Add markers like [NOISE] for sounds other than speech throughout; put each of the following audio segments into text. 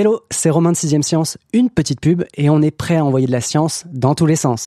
Hello, c'est Romain de 6ème Science, une petite pub et on est prêt à envoyer de la science dans tous les sens.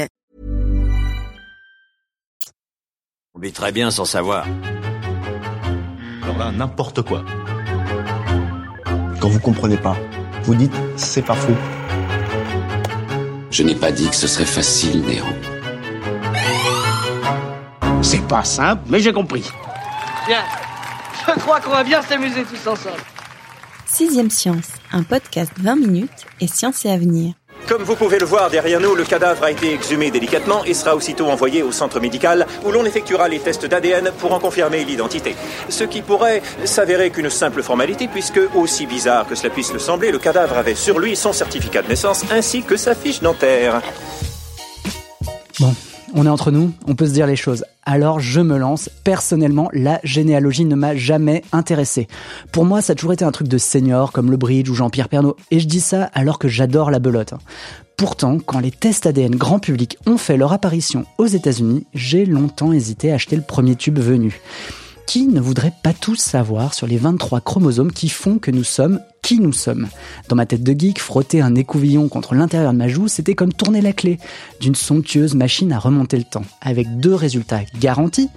On vit très bien sans savoir. Alors là, n'importe quoi. Quand vous comprenez pas, vous dites c'est pas faux. Je n'ai pas dit que ce serait facile, Néo. C'est pas simple, mais j'ai compris. Bien. Je crois qu'on va bien s'amuser tous ensemble. Sixième Science, un podcast 20 minutes et science et avenir. Comme vous pouvez le voir derrière nous, le cadavre a été exhumé délicatement et sera aussitôt envoyé au centre médical où l'on effectuera les tests d'ADN pour en confirmer l'identité. Ce qui pourrait s'avérer qu'une simple formalité puisque, aussi bizarre que cela puisse le sembler, le cadavre avait sur lui son certificat de naissance ainsi que sa fiche dentaire. On est entre nous, on peut se dire les choses. Alors je me lance. Personnellement, la généalogie ne m'a jamais intéressé. Pour moi, ça a toujours été un truc de senior comme le bridge ou Jean-Pierre Pernaud. Et je dis ça alors que j'adore la belote. Pourtant, quand les tests ADN grand public ont fait leur apparition aux États-Unis, j'ai longtemps hésité à acheter le premier tube venu. Qui ne voudrait pas tout savoir sur les 23 chromosomes qui font que nous sommes qui nous sommes Dans ma tête de geek, frotter un écouvillon contre l'intérieur de ma joue, c'était comme tourner la clé d'une somptueuse machine à remonter le temps, avec deux résultats garantis.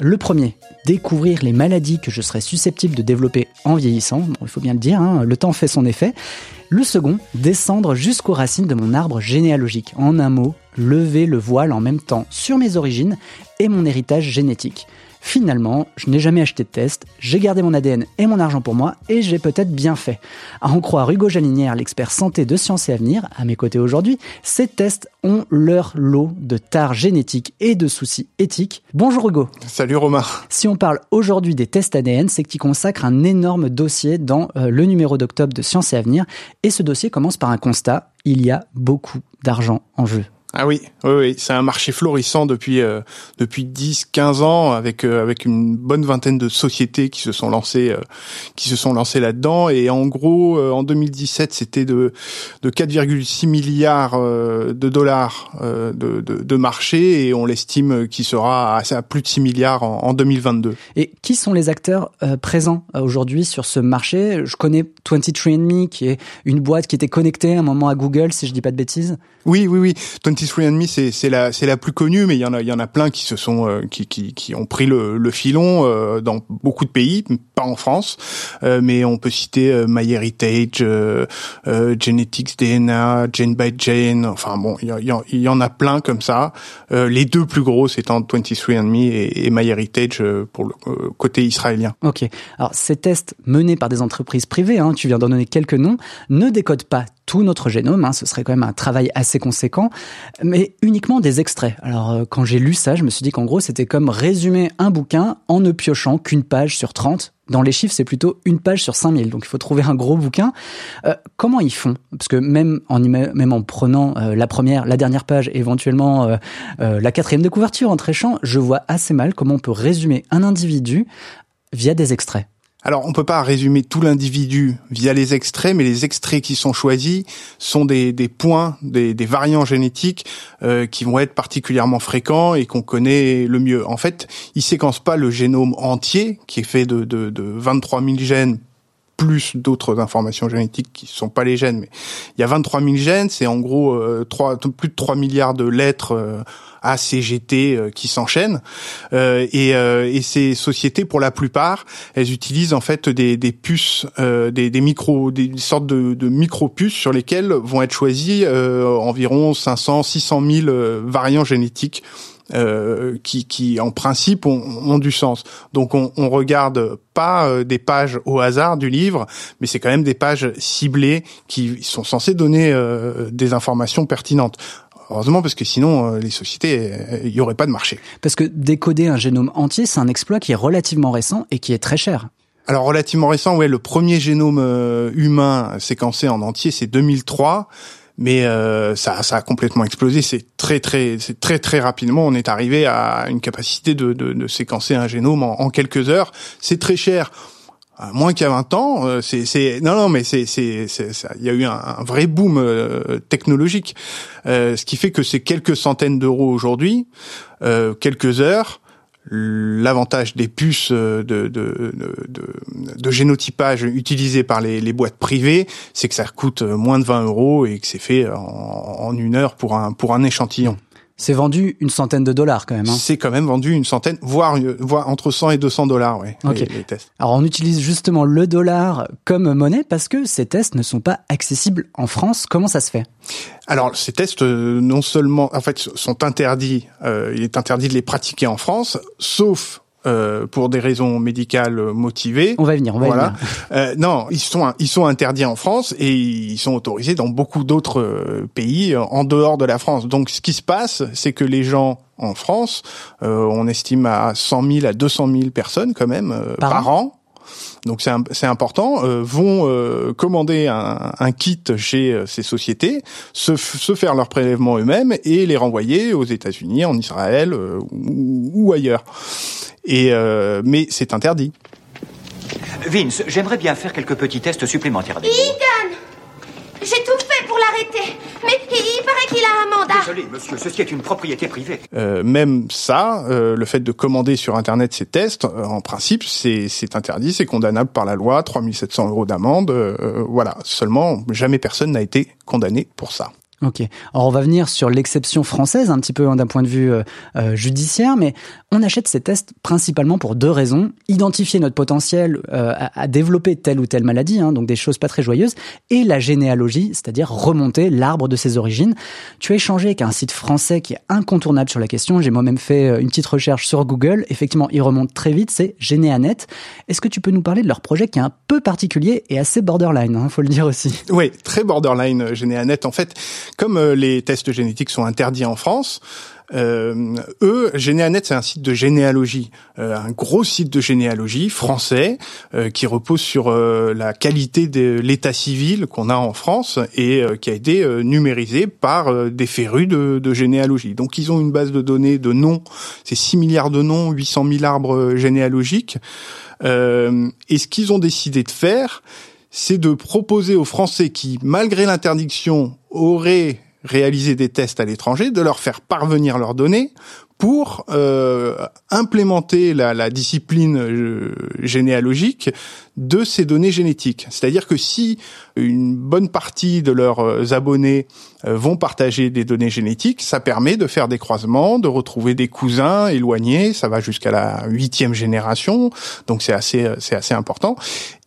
Le premier, découvrir les maladies que je serais susceptible de développer en vieillissant, bon, il faut bien le dire, hein, le temps fait son effet. Le second, descendre jusqu'aux racines de mon arbre généalogique. En un mot, lever le voile en même temps sur mes origines et mon héritage génétique. Finalement, je n'ai jamais acheté de test, j'ai gardé mon ADN et mon argent pour moi, et j'ai peut-être bien fait. À en croire Hugo Jalinière, l'expert santé de Sciences et Avenir, à mes côtés aujourd'hui, ces tests ont leur lot de tares génétiques et de soucis éthiques. Bonjour Hugo. Salut Romain. Si on parle aujourd'hui des tests ADN, c'est que tu consacres un énorme dossier dans euh, le numéro d'octobre de Sciences et Avenir, et ce dossier commence par un constat, il y a beaucoup d'argent en jeu. Ah oui, oui, oui. c'est un marché florissant depuis euh, depuis 10, 15 ans avec euh, avec une bonne vingtaine de sociétés qui se sont lancées euh, qui se sont lancées là-dedans et en gros euh, en 2017, c'était de de 4,6 milliards de dollars de, de, de marché et on l'estime qu'il sera à, à, plus de 6 milliards en, en 2022. Et qui sont les acteurs présents aujourd'hui sur ce marché? Je connais 23andMe qui est une boîte qui était connectée à un moment à Google si je dis pas de bêtises. Oui, oui, oui. 23andMe, c'est c'est la c'est la plus connue, mais il y en a il y en a plein qui se sont euh, qui, qui qui ont pris le, le filon euh, dans beaucoup de pays, pas en France, euh, mais on peut citer euh, MyHeritage, euh, euh, Genetics DNA, Gene by Gene. Enfin bon, il y, y, en a plein comme ça. les deux plus grosses étant 23andMe et, et MyHeritage pour le côté israélien. Ok. Alors ces tests menés par des entreprises privées, hein, tu viens d'en donner quelques noms, ne décodent pas tout notre génome, hein, ce serait quand même un travail assez conséquent, mais uniquement des extraits. Alors euh, quand j'ai lu ça, je me suis dit qu'en gros c'était comme résumer un bouquin en ne piochant qu'une page sur 30. Dans les chiffres, c'est plutôt une page sur 5000, donc il faut trouver un gros bouquin. Euh, comment ils font? Parce que même en, même en prenant euh, la première, la dernière page, éventuellement euh, euh, la quatrième de couverture en tréchant, je vois assez mal comment on peut résumer un individu via des extraits. Alors, on peut pas résumer tout l'individu via les extraits, mais les extraits qui sont choisis sont des, des points, des, des, variants génétiques euh, qui vont être particulièrement fréquents et qu'on connaît le mieux. En fait, ils séquencent pas le génome entier, qui est fait de, de, de 23 000 gènes plus d'autres informations génétiques qui sont pas les gènes, mais il y a 23 000 gènes, c'est en gros euh, 3, plus de 3 milliards de lettres euh, ACGT euh, qui s'enchaînent. Euh, et, euh, et, ces sociétés, pour la plupart, elles utilisent en fait des, des puces, des, des micro, des sortes de, de micro-puces sur lesquelles vont être choisis environ 500, 600 000 variants génétiques euh, qui, qui, en principe ont, ont, du sens. Donc on, on regarde pas des pages au hasard du livre, mais c'est quand même des pages ciblées qui sont censées donner euh, des informations pertinentes. Heureusement, parce que sinon, les sociétés, il y aurait pas de marché. Parce que décoder un génome entier, c'est un exploit qui est relativement récent et qui est très cher. Alors relativement récent, ouais, le premier génome euh, humain séquencé en entier, c'est 2003 mais euh, ça, ça a complètement explosé. C'est très très, c'est très très rapidement. On est arrivé à une capacité de, de, de séquencer un génome en, en quelques heures. C'est très cher. Euh, moins qu'il y a 20 ans, euh, c'est, non non mais c'est c'est il y a eu un, vrai boom euh, technologique, ce qui fait que c'est quelques centaines d'euros aujourd'hui, quelques heures l'avantage des puces de, de, de, de, génotypage utilisées par les, les boîtes privées, c'est que ça coûte moins de 20 euros et que c'est fait en, en, une heure pour un, pour un échantillon. C'est vendu une centaine de dollars quand même. Hein. C'est quand même vendu une centaine, voire, voire entre 100 et 200 dollars. Les, tests. Alors on utilise justement le dollar comme monnaie parce que ces tests ne sont pas accessibles en France. Comment ça se fait? Alors ces tests euh, non seulement, en fait, sont interdits. Euh, il est interdit de les pratiquer en France, sauf euh, pour des raisons médicales motivées. On va venir, on va voilà. venir. Euh, non, ils sont ils sont interdits en France et ils sont autorisés dans beaucoup d'autres euh, pays en dehors de la France. Donc ce qui se passe, c'est que les gens en France, on estime à 100 000 à 200 000 personnes quand même par, an donc c'est important, euh, vont euh, commander un, un, kit chez ces sociétés, se, se faire leur prélèvement eux-mêmes et les renvoyer aux États-Unis, en Israël ou, ou, ailleurs. Et euh, mais c'est interdit. Vince, j'aimerais bien faire quelques petits tests supplémentaires. Ethan J'ai tout fait pour l'arrêter, qu'il a un mandat. Désolé, monsieur, ceci est une propriété privée. Euh, même ça, euh, le fait de commander sur Internet ces tests, euh, en principe, c'est interdit, c'est condamnable par la loi, 3700 euros d'amende, euh, voilà. Seulement, jamais personne n'a été condamné pour ça. Ok. Alors on va venir sur l'exception française un petit peu hein, d'un point de vue euh, euh, judiciaire, mais on achète ces tests principalement pour deux raisons identifier notre potentiel euh, à, à, développer telle ou telle maladie, hein, donc des choses pas très joyeuses, et la généalogie, c'est-à-dire remonter l'arbre de ses origines. Tu as échangé avec un site français qui est incontournable sur la question. J'ai moi-même fait euh, une petite recherche sur Google. Effectivement, il remonte très vite. C'est Généanet. Est-ce que tu peux nous parler de leur projet qui est un peu particulier et assez borderline, hein, faut le dire aussi? Oui, très borderline Généanet. En fait comme euh, les tests génétiques sont interdits en France, euh, eux, Généanet, c'est un site de généalogie, euh, un gros site de généalogie français euh, qui repose sur euh, la qualité de l'état civil qu'on a en France et qui a été numérisé par des férus de, de, généalogie. Donc, ils ont une base de données de noms, c'est 6 milliards de noms, 800 000 arbres généalogiques. et ce qu'ils ont décidé de faire, c'est de proposer aux Français qui, malgré l'interdiction, auraient réalisé des tests à l'étranger, de leur faire parvenir leurs données pour euh, implémenter la, discipline euh, généalogique de ces données génétiques. C'est-à-dire que si une bonne partie de leurs euh, abonnés vont partager des données génétiques, ça permet de faire des croisements, de retrouver des cousins éloignés. Ça va jusqu'à la huitième génération, donc c'est assez c'est assez important.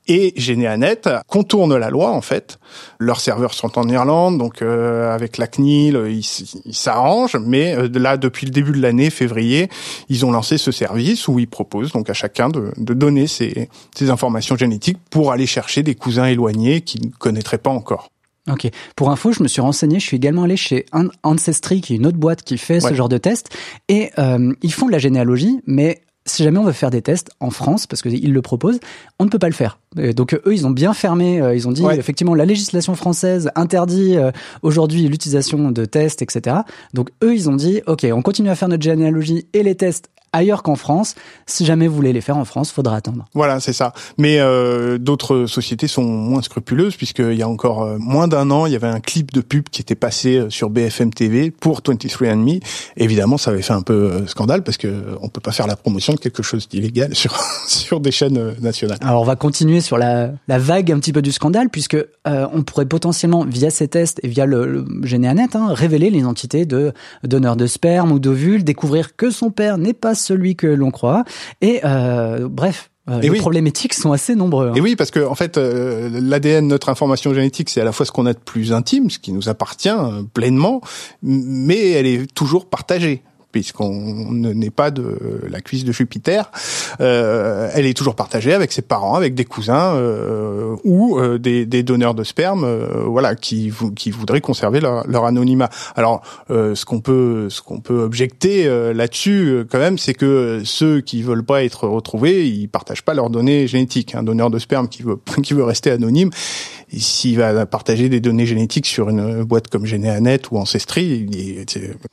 Et Généanet contourne la loi en fait. Leurs serveurs sont en Irlande, donc euh, avec la CNIL, ils s'arrangent. Mais euh, là, depuis le début de l'année, février, ils ont lancé ce service où ils proposent donc à chacun de, de donner ses, ses, informations génétiques pour aller chercher des cousins éloignés qu'ils ne connaîtraient pas encore. Ok. Pour info, je me suis renseigné. Je suis également allé chez Ancestry, qui est une autre boîte qui fait ouais. ce genre de test, et euh, ils font de la généalogie, mais si jamais on veut faire des tests en France, parce qu'ils le proposent, on ne peut pas le faire. Donc eux, ils ont bien fermé, euh, ils ont dit ouais. effectivement la législation française interdit euh, aujourd'hui l'utilisation de tests, etc. Donc eux, ils ont dit, ok, on continue à faire notre généalogie et les tests ailleurs qu'en France. Si jamais vous voulez les faire en France, faudra attendre. Voilà, c'est ça. Mais euh, d'autres sociétés sont moins scrupuleuses puisqu'il y a encore euh, moins d'un an, il y avait un clip de pub qui était passé euh, sur BFM TV pour 23andMe. Évidemment, ça avait fait un peu euh, scandale parce que on peut pas faire la promotion de quelque chose d'illégal sur [LAUGHS] sur des chaînes nationales. Alors on va continuer sur la, la vague un petit peu du scandale puisque euh, on pourrait potentiellement via ces tests et via le, le Généanet hein, révéler l'identité de donneur de sperme ou d'ovule, découvrir que son père n'est pas celui que l'on croit. Et euh, bref, euh, les oui. problèmes éthiques sont assez nombreux. Hein. Et oui, parce que en fait, euh, l'ADN, notre information génétique, c'est à la fois ce qu'on a de plus intime, ce qui nous appartient euh, pleinement, mais elle est toujours partagée puisqu'on n'est pas de la cuisse de Jupiter, euh, elle est toujours partagée avec ses parents, avec des cousins euh, ou euh, des, des, donneurs de sperme, euh, voilà, qui, qui voudraient conserver leur, leur anonymat. Alors, euh, ce qu'on peut, ce qu'on peut objecter là-dessus, quand même, c'est que ceux qui veulent pas être retrouvés, ils partagent pas leurs données génétiques. Un donneur de sperme qui veut [LAUGHS] qui veut rester anonyme, s'il va partager des données génétiques sur une boîte comme GeneaNet ou Ancestry,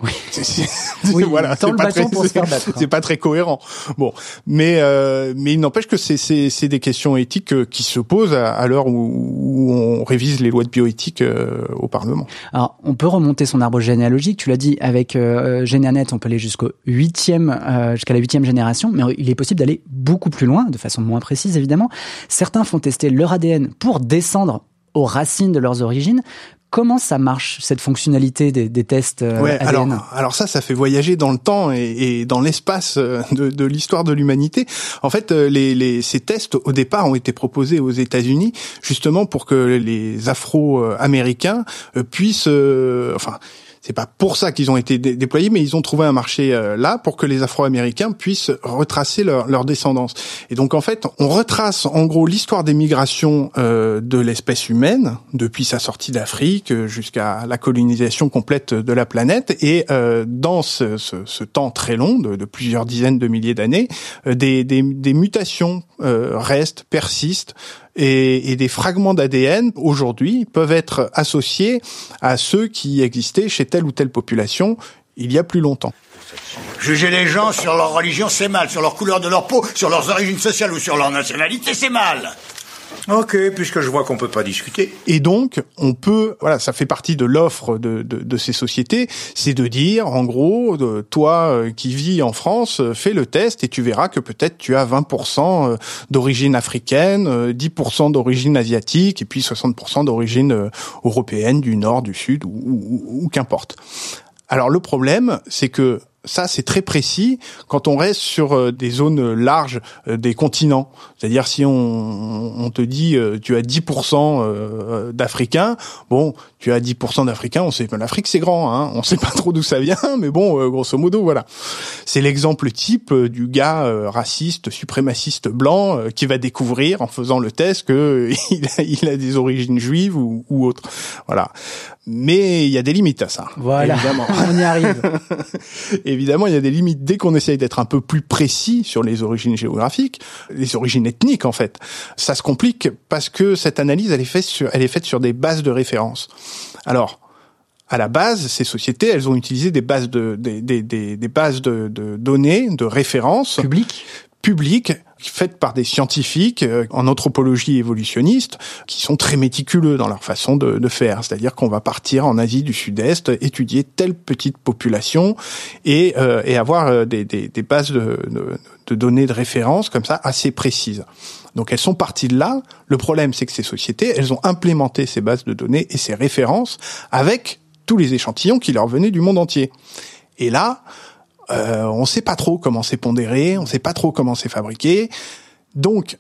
oui. [LAUGHS] oui, voilà, c'est pas, très, [LAUGHS] c'est pas très cohérent. Bon, mais euh, mais il n'empêche que c'est c'est des questions éthiques euh, qui se posent à, l'heure où, où, on révise les lois de bioéthique euh, au Parlement. Alors, on peut remonter son arbre généalogique. Tu l'as dit, avec euh, GeneaNet, on peut aller jusqu'au huitième, euh, jusqu'à la huitième génération, mais il est possible d'aller beaucoup plus loin, de façon moins précise évidemment. Certains font tester leur ADN pour descendre aux racines de leurs origines. Comment ça marche cette fonctionnalité des, des tests euh, ouais, ADN alors, alors ça, ça fait voyager dans le temps et, et dans l'espace euh, de, de l'histoire de l'humanité. En fait, euh, les, les, ces tests au départ ont été proposés aux États-Unis justement pour que les Afro-Américains puissent, enfin c'est pas pour ça qu'ils ont été déployés, mais ils ont trouvé un marché euh, là pour que les Afro-Américains puissent retracer leur, descendance. Et donc en fait, on retrace en gros l'histoire des migrations euh, de l'espèce humaine depuis sa sortie d'Afrique jusqu'à la colonisation complète de la planète. Et euh, dans ce, ce, ce, temps très long, de, de plusieurs dizaines de milliers d'années, euh, des, des, des, mutations euh, restent, persistent et, des fragments d'ADN aujourd'hui peuvent être associés à ceux qui existaient chez telle ou telle population il y a plus longtemps. Juger les gens sur leur religion, c'est mal. Sur leur couleur de leur peau, sur leurs origines sociales ou sur leur nationalité, c'est mal. Ok, puisque je vois qu'on peut pas discuter. Et donc, on peut, voilà, ça fait partie de l'offre de, de, de, ces sociétés, c'est de dire, en gros, toi euh, qui vis en France, euh, fais le test et tu verras que peut-être tu as 20% euh, d'origine africaine, 10% d'origine asiatique et puis 60% d'origine européenne, du nord, du sud ou, ou, ou qu'importe. Alors le problème, c'est que ça, c'est très précis quand on reste sur euh, des zones larges euh, des continents. C'est-à-dire si on, te dit euh, tu as 10% d'Africains, bon, tu as 10% d'Africains, on sait l'Afrique c'est grand, hein, on sait pas trop d'où ça vient, mais bon, grosso modo, voilà. C'est l'exemple type du gars raciste, suprémaciste blanc qui va découvrir en faisant le test que [LAUGHS] il a des origines juives ou, ou autres. Voilà. Mais il y a des limites à ça. Voilà, évidemment. [LAUGHS] on y arrive. [LAUGHS] évidemment, il y a des limites dès qu'on essaye d'être un peu plus précis sur les origines géographiques, les origines ethniques en fait. Ça se complique parce que cette analyse, elle est faite sur, elle est faite sur des bases de référence. Alors, à la base, ces sociétés, elles ont utilisé des bases de des, des, des, bases de, de données, de références publiques publiques faites par des scientifiques euh, en anthropologie évolutionniste qui sont très méticuleux dans leur façon de, de faire. C'est-à-dire qu'on va partir en Asie du Sud-Est, étudier telle petite population et, euh, et avoir euh, des, des, des bases de, de, de, données de référence comme ça assez précises. Donc elles sont parties de là. Le problème, c'est que ces sociétés, elles ont implémenté ces bases de données et ces références avec tous les échantillons qui leur venaient du monde entier. Et là, euh, on ne sait pas trop comment c'est pondéré, on ne sait pas trop comment c'est fabriqué. Donc,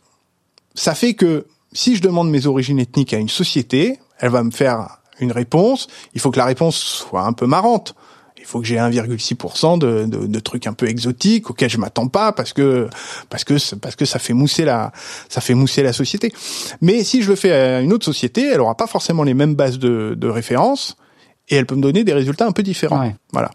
ça fait que si je demande mes origines ethniques à une société, elle va me faire une réponse. Il faut que la réponse soit un peu marrante. Il faut que j'ai 1,6% de, de, de, trucs un peu exotiques auxquels je m'attends pas parce que parce que parce que ça fait mousser la ça fait mousser la société. Mais si je le fais à une autre société, elle aura pas forcément les mêmes bases de, de référence et elle peut me donner des résultats un peu différents. Voilà.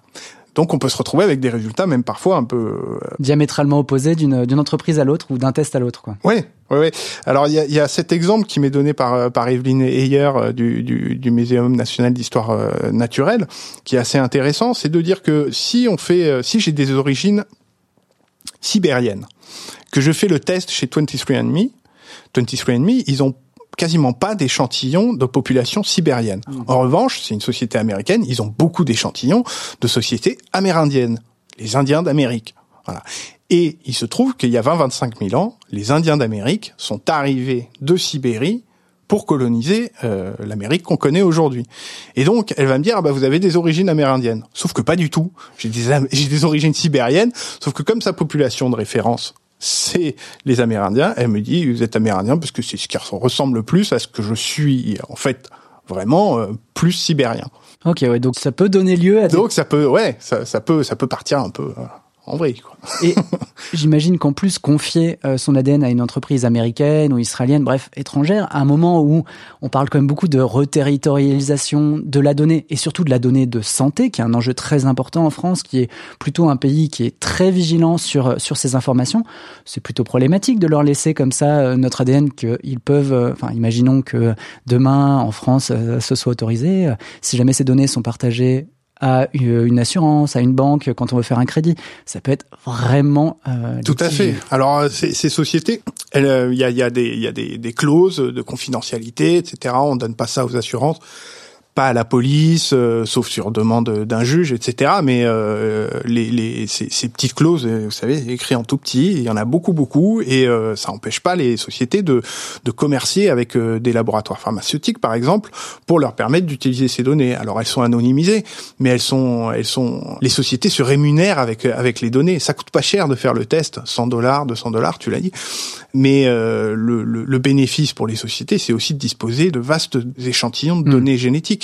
Donc on peut se retrouver avec des résultats même parfois un peu euh, diamétralement opposés d'une d'une entreprise à l'autre ou d'un test à l'autre quoi. Oui, oui, oui. Alors il y a, y a, cet exemple qui m'est donné par euh, par Evelyne Heyer euh, du, du, du Muséum national d'histoire naturelle, qui est assez intéressant, c'est de dire que si on fait, si j'ai des origines sibériennes, que je fais le test chez 23andMe, 23andMe, ils ont quasiment pas d'échantillons de population sibérienne. Mmh. En revanche, c'est une société américaine, ils ont beaucoup d'échantillons de sociétés amérindiennes, les Indiens d'Amérique. Voilà. Et il se trouve qu'il y a 20-25 000 ans, les Indiens d'Amérique sont arrivés de Sibérie pour coloniser euh, l'Amérique qu'on connaît aujourd'hui. Et donc, elle va me dire, ah bah, vous avez des origines amérindiennes. Sauf que pas du tout. J'ai des, j'ai des origines sibériennes, sauf que comme sa population de référence c'est les Amérindiens. Elle me dit, vous êtes Amérindien parce que c'est ce qui ressemble le plus à ce que je suis en fait vraiment plus sibérien. Ok, ouais, donc ça peut donner lieu à. Donc ça peut, ouais, ça, ça peut, ça peut partir un peu en vrai. Quoi. Et [LAUGHS] j'imagine qu'en plus confier euh, son ADN à une entreprise américaine ou israélienne, bref, étrangère, à un moment où on parle quand même beaucoup de reterritorialisation de la donnée et surtout de la donnée de santé, qui est un enjeu très important en France, qui est plutôt un pays qui est très vigilant sur sur ces informations, c'est plutôt problématique de leur laisser comme ça euh, notre ADN qu'ils peuvent. Euh, enfin, imaginons que demain en France ce soit autorisé, si jamais ces données sont partagées à une assurance, à une banque quand on veut faire un crédit. Ça peut être vraiment euh, tout à fait. Alors euh, ces, sociétés, euh, il y, a, y, a, des, y a des, des clauses de confidentialité, etc. On donne pas ça aux assurances pas à la police, euh, sauf sur demande d'un juge, etc. Mais euh, les, les, ces, ces, petites clauses, euh, vous savez, écrites en tout petit, il y en a beaucoup, beaucoup, et ça n'empêche pas les sociétés de, de commercer avec des laboratoires pharmaceutiques, par exemple, pour leur permettre d'utiliser ces données. Alors elles sont anonymisées, mais elles sont, elles sont, les sociétés se rémunèrent avec avec les données. Ça coûte pas cher de faire le test, 100 dollars, 200 dollars, tu l'as dit. Mais le, le, le bénéfice pour les sociétés, c'est aussi de disposer de vastes échantillons de hmm. données génétiques.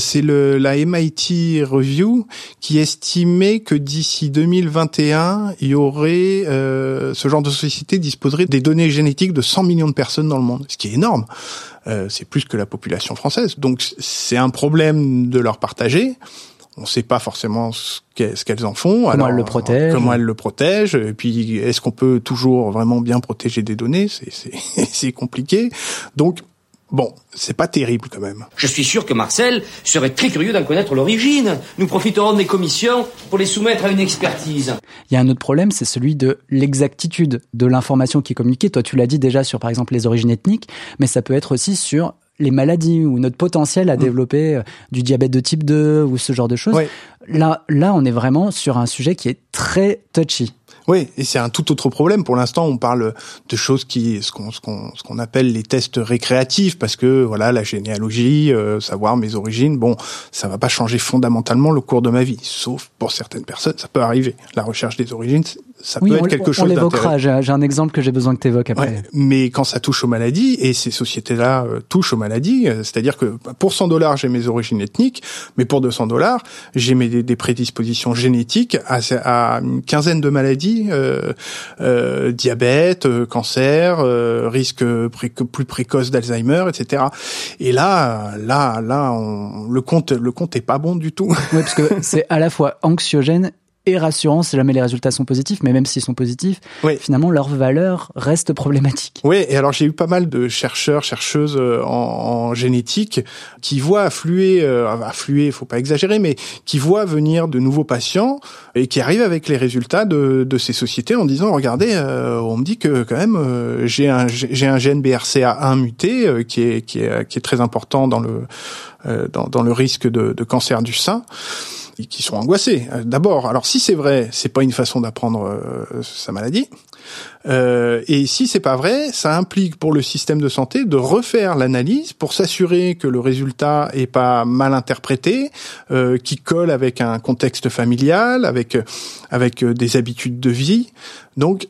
C'est le, la MIT Review qui estimait que d'ici 2021, il y aurait euh, ce genre de société disposerait des données génétiques de 100 millions de personnes dans le monde, ce qui est énorme. Euh, c'est plus que la population française. Donc c'est un problème de leur partager. On ne sait pas forcément ce qu'elles en font. Comment elles le protègent. Comment elles le protègent. Et puis, est-ce qu'on peut toujours vraiment bien protéger des données? C'est [LAUGHS] compliqué. Donc, Bon, c'est pas terrible quand même. Je suis sûr que Marcel serait très curieux d'en connaître l'origine. Nous profiterons des commissions pour les soumettre à une expertise. Il y a un autre problème, c'est celui de l'exactitude de l'information qui est communiquée. Toi, tu l'as dit déjà sur, par exemple, les origines ethniques, mais ça peut être aussi sur les maladies ou notre potentiel à mm. développer euh, du diabète de type 2 ou ce genre de choses. Là, là, on est vraiment sur un sujet qui est très touchy. Oui, et c'est un tout autre problème. Pour l'instant, on parle de choses qui, ce qu'on, ce qu'on, ce qu'on appelle les tests récréatifs, parce que voilà, la généalogie, euh, savoir mes origines, bon, ça va pas changer fondamentalement le cours de ma vie, sauf pour certaines personnes, ça peut arriver. La recherche des origines, ça peut être quelque chose. On l'évoquera. J'ai, un exemple que j'ai besoin que tu évoques après. mais quand ça touche aux maladies, et ces sociétés-là euh, touchent aux maladies, euh, c'est-à-dire que pour 100 dollars, j'ai mes origines ethniques, mais pour 200 dollars, j'ai mes des, prédispositions génétiques à, à une quinzaine de maladies euh, euh, diabète, cancer, risque plus précoce d'Alzheimer, etc. Et là, là, là, on, le compte, le compte est pas bon du tout. Oui, parce que c'est à la fois anxiogène et rassurant si jamais les résultats sont positifs, mais même s'ils sont positifs, finalement leur valeur reste problématique. Oui, et alors j'ai eu pas mal de chercheurs, chercheuses euh, en, génétique qui voient affluer, euh, affluer, faut pas exagérer, mais qui voient venir de nouveaux patients et qui arrivent avec les résultats de, de ces sociétés en disant regardez, euh, on me dit que quand même euh, j'ai un j'ai un gène BRCA1 muté qui est qui est qui est très important dans le dans, dans le risque de, de cancer du sein qui sont angoissés. Euh, d'abord, alors si c'est vrai, c'est pas une façon d'apprendre euh, sa maladie. Euh, et si c'est pas vrai, ça implique pour le système de santé de refaire l'analyse pour s'assurer que le résultat est pas mal interprété, euh, qui colle avec un contexte familial, avec avec des habitudes de vie. Donc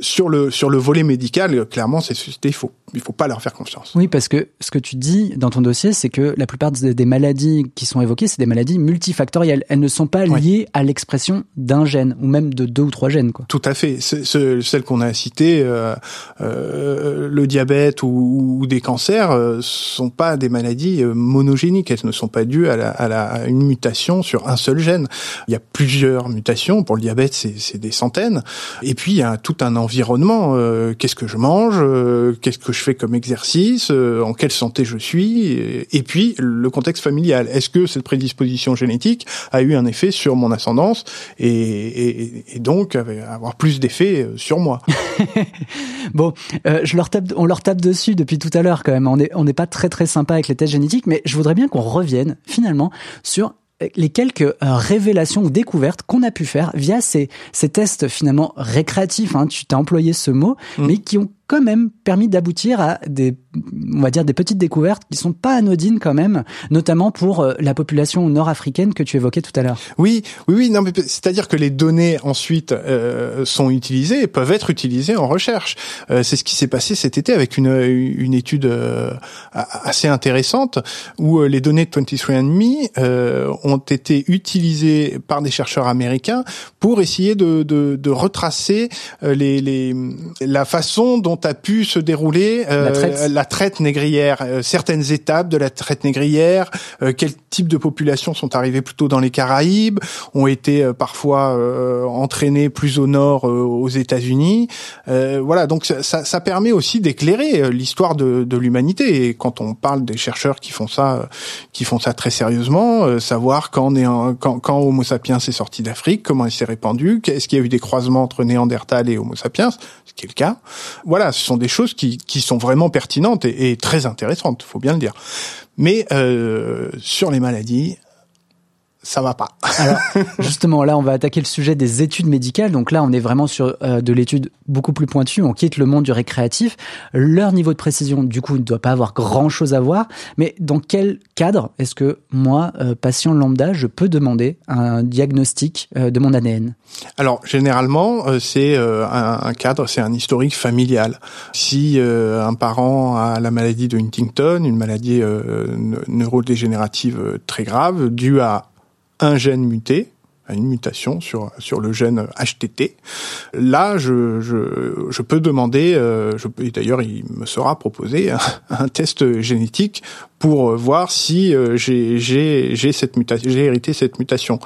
sur le sur le volet médical, clairement, ces sociétés, il faut pas leur faire confiance. Oui, parce que ce que tu dis dans ton dossier, c'est que la plupart des maladies qui sont évoquées, c'est des maladies multifactorielles. Elles ne sont pas liées à l'expression d'un gène ou même de deux ou trois gènes. Quoi. Tout à fait. celles qu'on a citées, euh, euh, le diabète ou, ou des cancers, euh, sont pas des maladies euh, monogéniques. Elles ne sont pas dues à, la, à, la, à, une mutation sur un seul gène. Il y a plusieurs mutations. Pour le diabète, c'est des centaines. Et puis il y a tout un environnement. Euh, qu'est-ce que je mange euh, Qu'est-ce que je fais comme exercice, euh, en quelle santé je suis, et, puis le contexte familial. Est-ce que cette prédisposition génétique a eu un effet sur mon ascendance et, donc avoir plus d'effet sur moi? [LAUGHS] Bon, on leur tape dessus depuis tout à l'heure quand même. On n'est on n'est pas très très sympa avec les tests génétiques, mais je voudrais bien qu'on revienne finalement sur les quelques euh, révélations ou découvertes qu'on a pu faire via ces, ces tests finalement récréatifs, hein, tu t'as employé ce mot, mm. mais qui ont quand même permis d'aboutir à des on va dire des petites découvertes qui sont pas anodines quand même, notamment pour euh, la population nord-africaine que tu évoquais tout à l'heure. Oui, oui, oui. Non, mais c'est-à-dire que les données ensuite euh, sont utilisées et peuvent être utilisées en recherche. Euh, c'est ce qui s'est passé cet été avec une, une étude euh, assez intéressante où les données de 23andMe ont été utilisées par des chercheurs américains pour essayer de, de, de retracer les, les, la façon dont a pu se dérouler la traite, la traite négrière, certaines étapes de la traite négrière, quel type de population sont arrivées plutôt dans les Caraïbes, ont été parfois entraînées plus au nord aux États-Unis. voilà, donc ça, ça permet aussi d'éclairer l'histoire de, de l'humanité. Et quand on parle des chercheurs qui font ça, qui font ça très sérieusement, savoir quand, quand, quand Homo sapiens est sorti d'Afrique, comment il s'est répandu, est-ce qu'il y a eu des croisements entre Néandertal et Homo sapiens, ce qui est le cas. Voilà, ce sont des choses qui, qui sont vraiment pertinentes et, très intéressantes, faut bien le dire. Mais euh, sur les maladies, ça va pas. [LAUGHS] Alors justement là on va attaquer le sujet des études médicales. Donc là on est vraiment sur euh, de l'étude beaucoup plus pointue. On quitte le monde du récréatif. Leur niveau de précision du coup ne doit pas avoir grand chose à voir. Mais dans quel cadre est-ce que moi euh, patient lambda je peux demander un diagnostic euh, de mon ADN Alors généralement euh, c'est euh, un, un, cadre, c'est un historique familial. Si euh, un parent a la maladie de Huntington, une maladie neurodégénérative très grave due à un gène muté, une mutation sur sur le gène HTT. Là, je je, je peux demander, euh, je, et d'ailleurs il me sera proposé [LAUGHS] un, test génétique pour voir si euh, j'ai j'ai j'ai cette mutation, j'ai hérité cette mutation.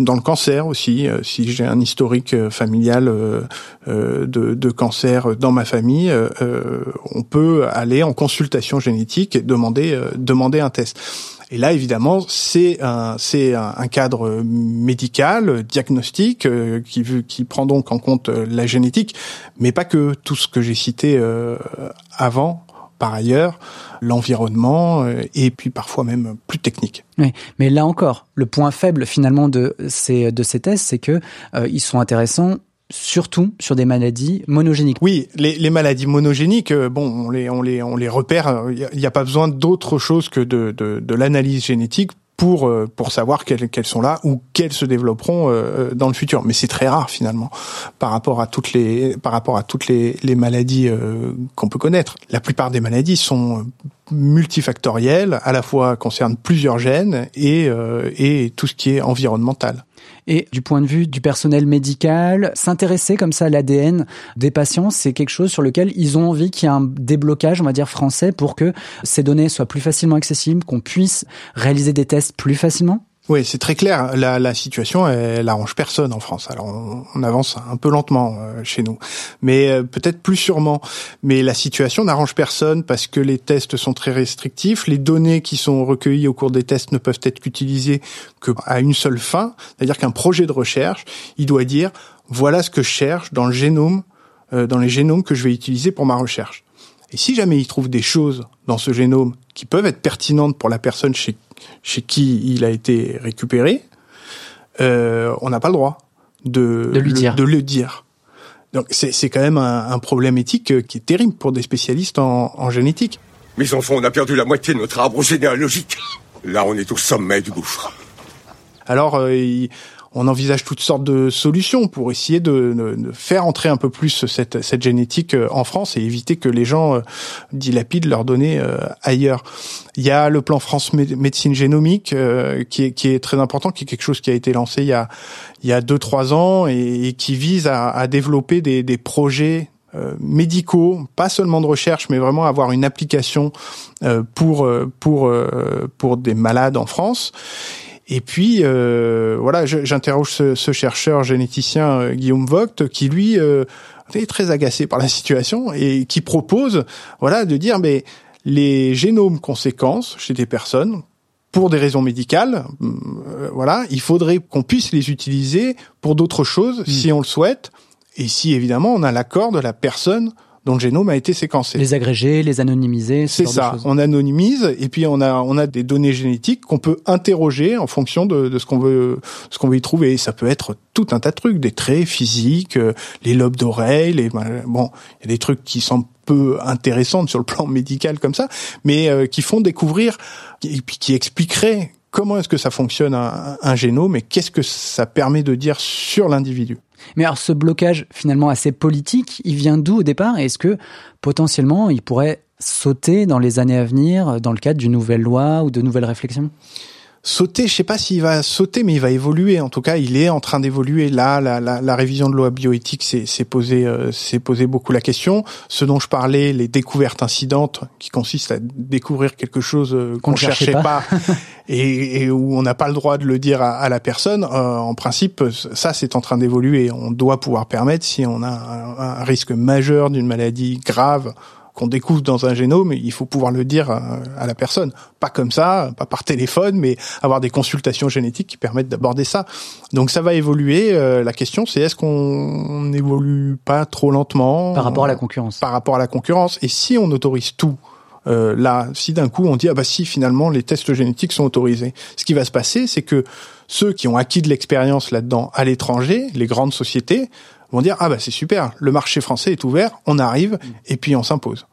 Dans le cancer aussi, euh, si j'ai un historique familial euh, de, de cancer dans ma famille, on peut aller en consultation génétique et demander demander un test. Et là, évidemment, c'est un, c'est un, cadre médical, diagnostique, euh, qui, qui prend donc en compte euh, la génétique, mais pas que tout ce que j'ai cité euh, avant, par ailleurs, l'environnement, et puis parfois même plus technique. Oui, mais là encore, le point faible finalement de ces, de ces tests, c'est que euh, ils sont intéressants surtout sur des maladies monogéniques. Oui, les, les maladies monogéniques, euh, bon, on les, on les, on les repère. Il n'y a, pas besoin d'autre chose que de, de, de l'analyse génétique pour euh, pour savoir quelles, quelles sont là ou quelles se développeront euh, dans le futur. Mais c'est très rare finalement par rapport à toutes les par rapport à toutes les, les maladies qu'on peut connaître. La plupart des maladies sont multifactorielles, à la fois concernent plusieurs gènes et euh, et tout ce qui est environnemental. Et du point de vue du personnel médical, s'intéresser comme ça à l'ADN des patients, c'est quelque chose sur lequel ils ont envie qu'il y ait un déblocage, on va dire français, pour que ces données soient plus facilement accessibles, qu'on puisse réaliser des tests plus facilement? Oui, c'est très clair. La, situation, elle, arrange personne en France. Alors, on, avance un peu lentement euh, chez nous, mais euh, peut-être plus sûrement. Mais la situation n'arrange personne parce que les tests sont très restrictifs. Les données qui sont recueillies au cours des tests ne peuvent être qu'utilisées que à une seule fin, c'est-à-dire qu'un projet de recherche, il doit dire voilà ce que je cherche dans le génome, euh, dans les génomes que je vais utiliser pour ma recherche. Et si jamais il trouve des choses dans ce génome qui peuvent être pertinentes pour la personne chez chez qui il a été récupéré, euh, on n'a pas le droit de, de, lui dire. de le dire. Donc c'est quand même un, un, problème éthique qui est terrible pour des spécialistes en, en génétique. Mes enfants, on a perdu la moitié de notre arbre généalogique. Là, on est au sommet du gouffre. Alors, euh, il, on envisage toutes sortes de solutions pour essayer de, de, de, faire entrer un peu plus cette, cette génétique euh, en France et éviter que les gens euh, dilapident leurs données euh, ailleurs. Il y a le plan France médecine génomique qui, est, qui est très important, qui est quelque chose qui a été lancé il y a il y a deux trois ans et, et qui vise à, à développer des, des projets euh, médicaux, pas seulement de recherche, mais vraiment avoir une application euh, pour pour pour des malades en France. Et puis euh, voilà, j'interroge ce, ce, chercheur généticien euh, Guillaume Vogt qui lui euh, est très agacé par la situation et qui propose voilà de dire mais les génomes conséquences chez des personnes pour des raisons médicales, euh, voilà, il faudrait qu'on puisse les utiliser pour d'autres choses mmh. si on le souhaite et si évidemment on a l'accord de la personne dont le génome a été séquencé. Les agréger, les anonymiser, c'est ça. On anonymise et puis on a on a des données génétiques qu'on peut interroger en fonction de, de ce qu'on veut ce qu'on veut y trouver. ça peut être tout un tas de trucs, des traits physiques, euh, les lobes d'oreilles, les bon, il y a des trucs qui sont peu intéressants sur le plan [LAUGHS] médical comme ça, mais euh, qui font découvrir et puis qui expliqueraient comment est-ce que ça fonctionne un, un génome et qu'est-ce que ça permet de dire sur l'individu. Mais alors ce blocage finalement assez politique, il vient d'où au départ? Est-ce que potentiellement il pourrait sauter dans les années à venir dans le cadre d'une nouvelle loi ou de nouvelles réflexions? Sauter, je sais pas s'il va sauter, mais il va évoluer. En tout cas, il est en train d'évoluer. Là, la, la, la, révision de loi bioéthique s'est posé, euh, posé beaucoup la question. Ce dont je parlais, les découvertes incidentes, qui consistent à découvrir quelque chose euh, qu'on ne cherchait pas, [LAUGHS] et, et, où on n'a pas le droit de le dire à, à la personne. Euh, en principe, ça, c'est en train d'évoluer. On doit pouvoir permettre, si on a un, un risque majeur d'une maladie grave qu'on découvre dans un génome, il faut pouvoir le dire à, la personne. Pas comme ça, pas par téléphone, mais avoir des consultations génétiques qui permettent d'aborder ça. Donc ça va évoluer. Euh, la question, c'est est-ce qu'on n'évolue pas trop lentement Par rapport à la concurrence. Par rapport à la concurrence. Et si on autorise tout euh, là, si d'un coup on dit ah bah si finalement les tests génétiques sont autorisés, ce qui va se passer, c'est que ceux qui ont acquis de l'expérience là-dedans à l'étranger, les grandes sociétés, vont dire ah bah c'est super, le marché français est ouvert, on arrive et puis on s'impose.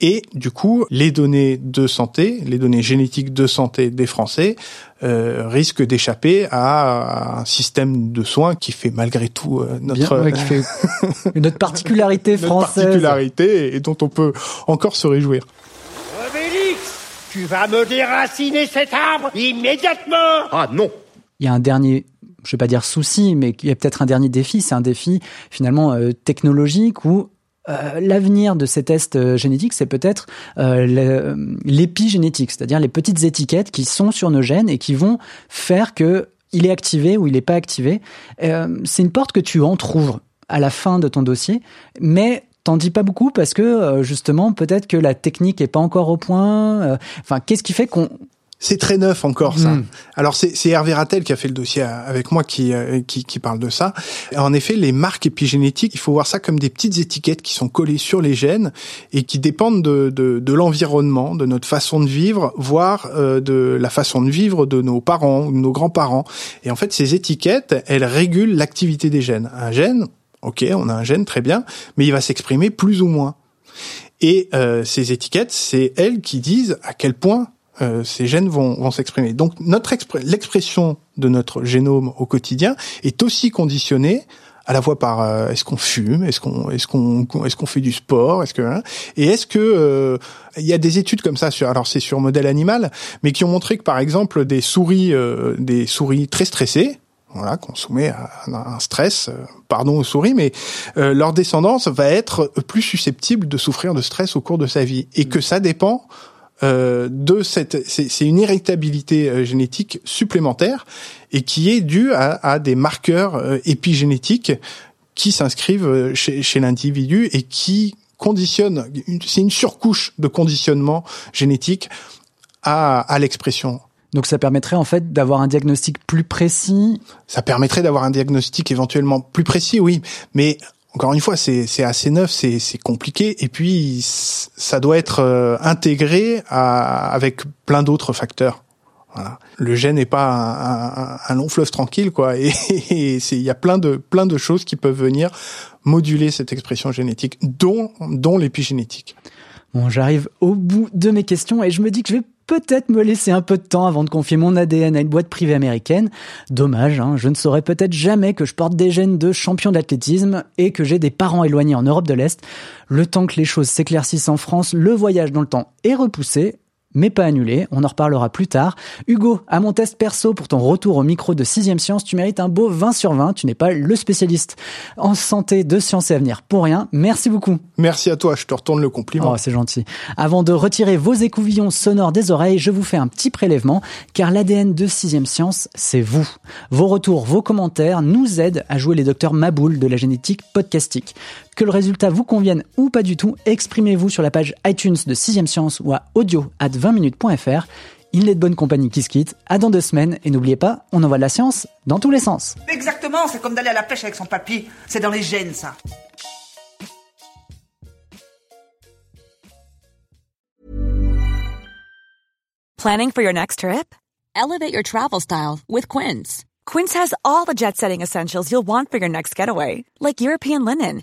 Et du coup, les données de santé, les données génétiques de santé des Français euh, risquent d'échapper à un système de soins qui fait malgré tout euh, notre Bien, qui fait [LAUGHS] notre particularité française, notre particularité et dont on peut encore se réjouir. Obélix, tu vas me déraciner cet arbre immédiatement. Ah non. Il y a un dernier je vais pas dire souci, mais il y a peut-être un dernier défi. C'est un défi finalement euh, technologique où euh, l'avenir de ces tests euh, génétiques, c'est peut-être euh, l'épigénétique, c'est-à-dire les petites étiquettes qui sont sur nos gènes et qui vont faire que il est activé ou il n'est pas activé. c'est une porte que tu entrouvres à la fin de ton dossier, mais t'en dis pas beaucoup parce que justement peut-être que la technique est pas encore au point. Enfin, qu'est-ce qui fait qu'on c'est très neuf encore ça. Hmm. Alors c'est Hervé Rattel qui a fait le dossier avec moi qui, euh, qui, qui parle de ça. En effet, les marques épigénétiques, il faut voir ça comme des petites étiquettes qui sont collées sur les gènes et qui dépendent de, de, de l'environnement, de notre façon de vivre, voire euh, de la façon de vivre de nos parents ou de nos grands-parents. Et en fait, ces étiquettes, elles régulent l'activité des gènes. Un gène, ok, on a un gène très bien, mais il va s'exprimer plus ou moins. Et euh, ces étiquettes, c'est elles qui disent à quel point euh, ces gènes vont, vont s'exprimer. Donc notre l'expression de notre génome au quotidien est aussi conditionnée à la fois par euh, est-ce qu'on fume, est-ce qu'on est-ce qu'on est-ce qu'on fait du sport, est-ce que hein, et est-ce que euh, il y a des études comme ça sur alors c'est sur modèle animal, mais qui ont montré que par exemple des souris des souris très stressées voilà, qu'on soumet à un stress, pardon aux souris, mais leur descendance va être plus susceptible de souffrir de stress au cours de sa vie, et que ça dépend euh, de cette, c'est une irritabilité euh, génétique supplémentaire et qui est due à, à des marqueurs euh, épigénétiques qui s'inscrivent chez, chez l'individu et qui conditionnent. C'est une surcouche de conditionnement génétique à, à l'expression. Donc ça permettrait en fait d'avoir un diagnostic plus précis. Ça permettrait d'avoir un diagnostic éventuellement plus précis, oui, mais encore une fois, c'est assez neuf, c'est compliqué, et puis ça doit être euh, intégré à, avec plein d'autres facteurs. Voilà. Le gène n'est pas un, un, un, long fleuve tranquille, quoi. Et il y a plein de plein de choses qui peuvent venir moduler cette expression génétique, dont dont l'épigénétique. Bon, j'arrive au bout de mes questions et je me dis que je vais peut-être me laisser un peu de temps avant de confier mon ADN à une boîte privée américaine. Dommage, hein, je ne saurais peut-être jamais que je porte des gènes de champion d'athlétisme et que j'ai des parents éloignés en Europe de l'Est. Le temps que les choses s'éclaircissent en France, le voyage dans le temps est repoussé mais pas annulé. On en reparlera plus tard. Hugo, à mon test perso pour ton retour au micro de 6 Science, tu mérites un beau 20 sur 20. Tu n'es pas le spécialiste en santé de sciences et avenir pour rien. Merci beaucoup. Merci à toi, je te retourne le compliment. Oh, c'est gentil. Avant de retirer vos écouvillons sonores des oreilles, je vous fais un petit prélèvement, car l'ADN de 6 Science, c'est vous. Vos retours, vos commentaires nous aident à jouer les docteurs Maboul de la génétique podcastique. Que le résultat vous convienne ou pas du tout, exprimez-vous sur la page iTunes de 6ème Science ou à audio at 20 minutes.fr. Il est de bonne compagnie qui se quitte. À dans deux semaines et n'oubliez pas, on envoie de la science dans tous les sens. Exactement, c'est comme d'aller à la pêche avec son papy. C'est dans les gènes, ça. Planning for your next trip? Elevate your travel style with Quince. Quince has all the jet setting essentials you'll want for your next getaway, like European linen.